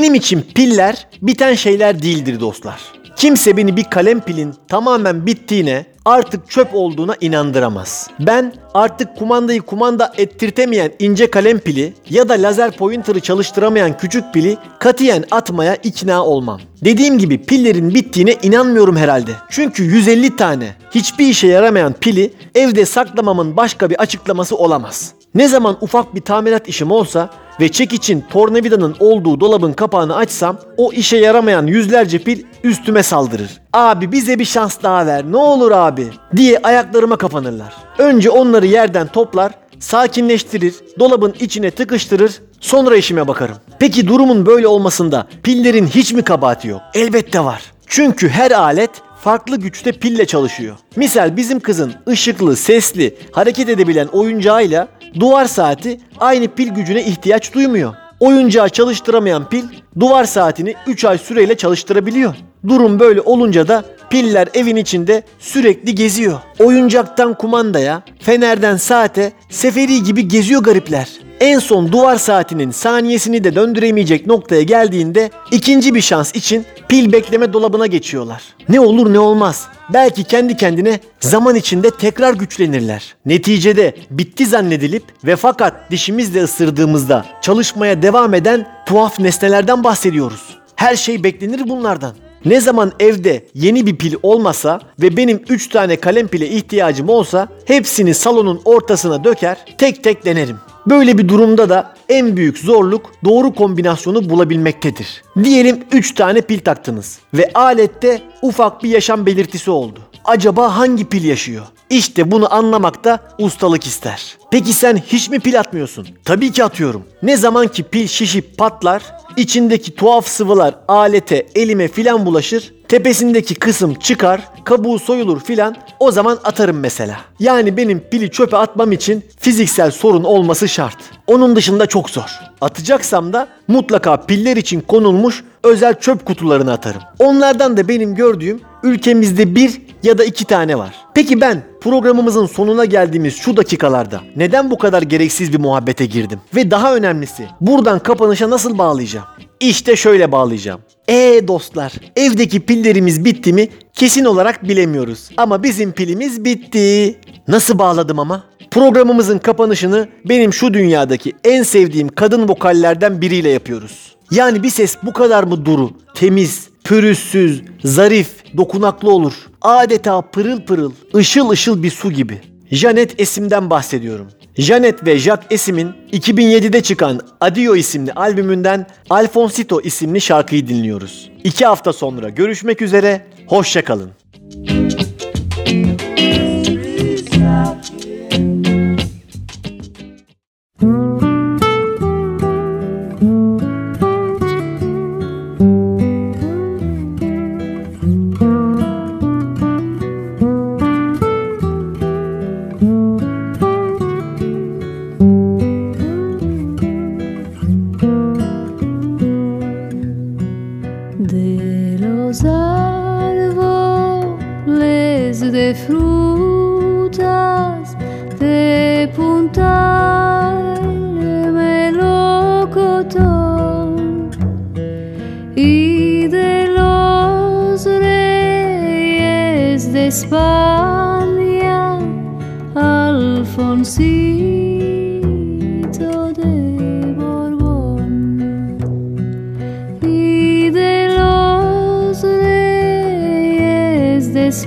Benim için piller biten şeyler değildir dostlar. Kimse beni bir kalem pilin tamamen bittiğine, artık çöp olduğuna inandıramaz. Ben artık kumandayı kumanda ettirtemeyen ince kalem pili ya da lazer pointer'ı çalıştıramayan küçük pili katiyen atmaya ikna olmam. Dediğim gibi pillerin bittiğine inanmıyorum herhalde. Çünkü 150 tane hiçbir işe yaramayan pili evde saklamamın başka bir açıklaması olamaz. Ne zaman ufak bir tamirat işim olsa ve çek için tornavidanın olduğu dolabın kapağını açsam o işe yaramayan yüzlerce pil üstüme saldırır. Abi bize bir şans daha ver ne olur abi diye ayaklarıma kapanırlar. Önce onları yerden toplar, sakinleştirir, dolabın içine tıkıştırır, sonra işime bakarım. Peki durumun böyle olmasında pillerin hiç mi kabahati yok? Elbette var. Çünkü her alet farklı güçte pille çalışıyor. Misal bizim kızın ışıklı, sesli, hareket edebilen oyuncağıyla duvar saati aynı pil gücüne ihtiyaç duymuyor. Oyuncağı çalıştıramayan pil duvar saatini 3 ay süreyle çalıştırabiliyor. Durum böyle olunca da piller evin içinde sürekli geziyor. Oyuncaktan kumandaya, fenerden saate, seferi gibi geziyor garipler. En son duvar saatinin saniyesini de döndüremeyecek noktaya geldiğinde ikinci bir şans için pil bekleme dolabına geçiyorlar. Ne olur ne olmaz. Belki kendi kendine zaman içinde tekrar güçlenirler. Neticede bitti zannedilip ve fakat dişimizle ısırdığımızda çalışmaya devam eden tuhaf nesnelerden bahsediyoruz. Her şey beklenir bunlardan. Ne zaman evde yeni bir pil olmasa ve benim 3 tane kalem pile ihtiyacım olsa hepsini salonun ortasına döker tek tek denerim. Böyle bir durumda da en büyük zorluk doğru kombinasyonu bulabilmektedir. Diyelim 3 tane pil taktınız ve alette ufak bir yaşam belirtisi oldu. Acaba hangi pil yaşıyor? İşte bunu anlamakta ustalık ister. Peki sen hiç mi pil atmıyorsun? Tabii ki atıyorum. Ne zaman ki pil şişip patlar, içindeki tuhaf sıvılar alete, elime filan bulaşır, tepesindeki kısım çıkar, kabuğu soyulur filan, o zaman atarım mesela. Yani benim pili çöpe atmam için fiziksel sorun olması şart. Onun dışında çok zor. Atacaksam da mutlaka piller için konulmuş özel çöp kutularına atarım. Onlardan da benim gördüğüm ülkemizde bir ya da iki tane var. Peki ben programımızın sonuna geldiğimiz şu dakikalarda neden bu kadar gereksiz bir muhabbete girdim? Ve daha önemlisi buradan kapanışa nasıl bağlayacağım? İşte şöyle bağlayacağım. Ee dostlar, evdeki pillerimiz bitti mi kesin olarak bilemiyoruz. Ama bizim pilimiz bitti. Nasıl bağladım ama? Programımızın kapanışını benim şu dünyadaki en sevdiğim kadın vokallerden biriyle yapıyoruz. Yani bir ses bu kadar mı duru, temiz, pürüzsüz, zarif, dokunaklı olur. Adeta pırıl pırıl, ışıl ışıl bir su gibi. Janet Esim'den bahsediyorum. Janet ve Jack Esim'in 2007'de çıkan Adio isimli albümünden Alfonsito isimli şarkıyı dinliyoruz. İki hafta sonra görüşmek üzere, hoşçakalın. de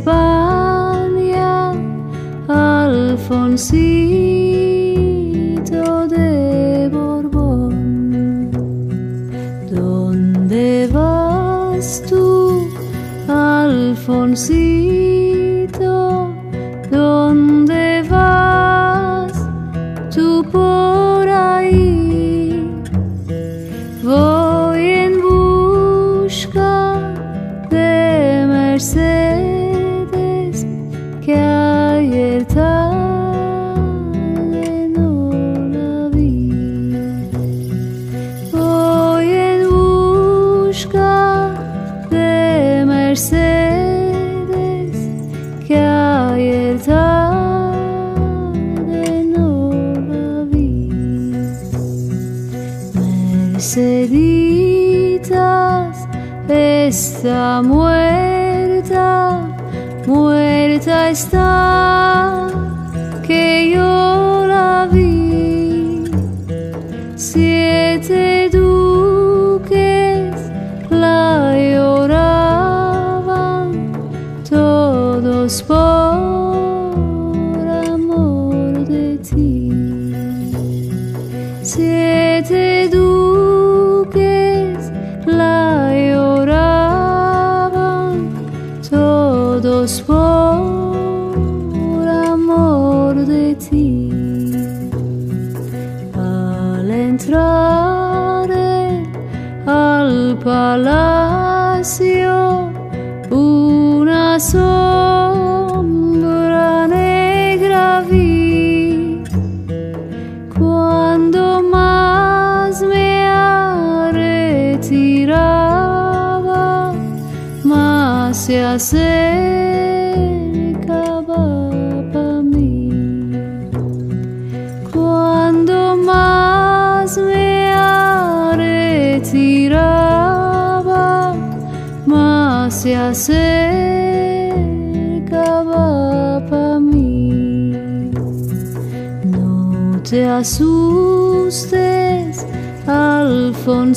España, Alfonsito de Borbón. ¿Dónde vas tú, Alfonsito? Acercaba para mí. Cuando más me retiraba, más se acercaba para mí. No te asustes, Alfonsito,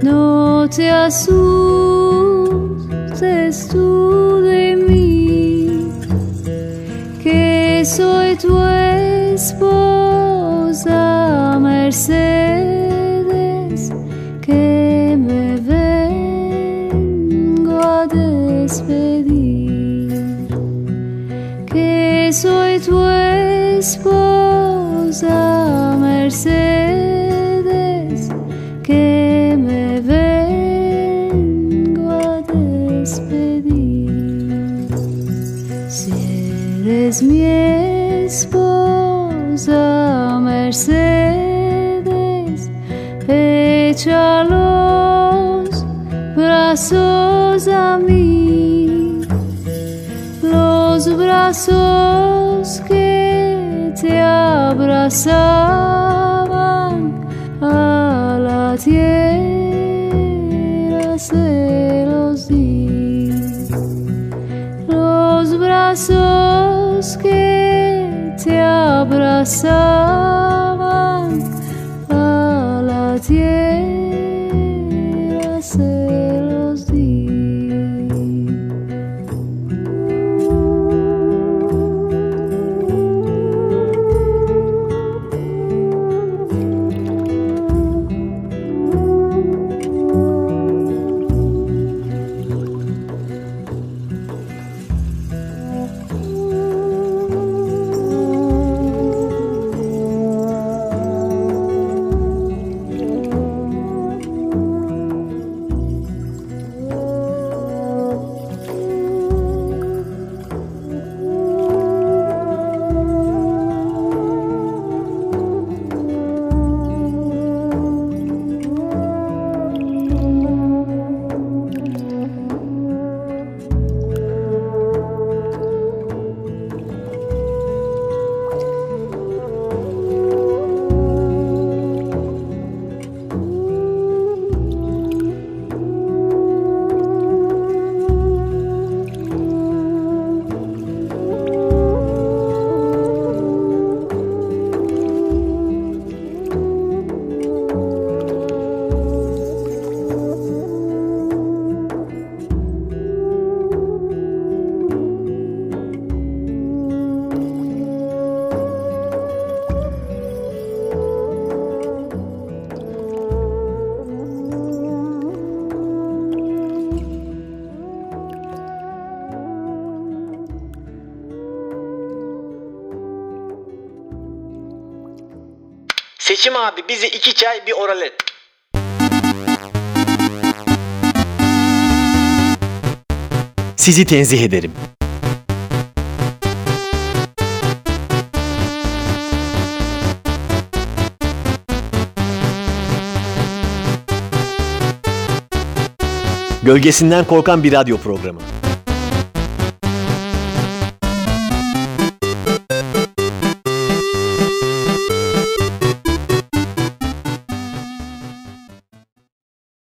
no te asustes tú de mí, que soy tu esposa Mercedes, que me vengo a despedir que soy tu esposa Mercedes, brazos que te abrazaban a la tierra se los di los brazos que te abrazaban Seçim abi bize iki çay bir oralet. Sizi tenzih ederim. Gölgesinden korkan bir radyo programı.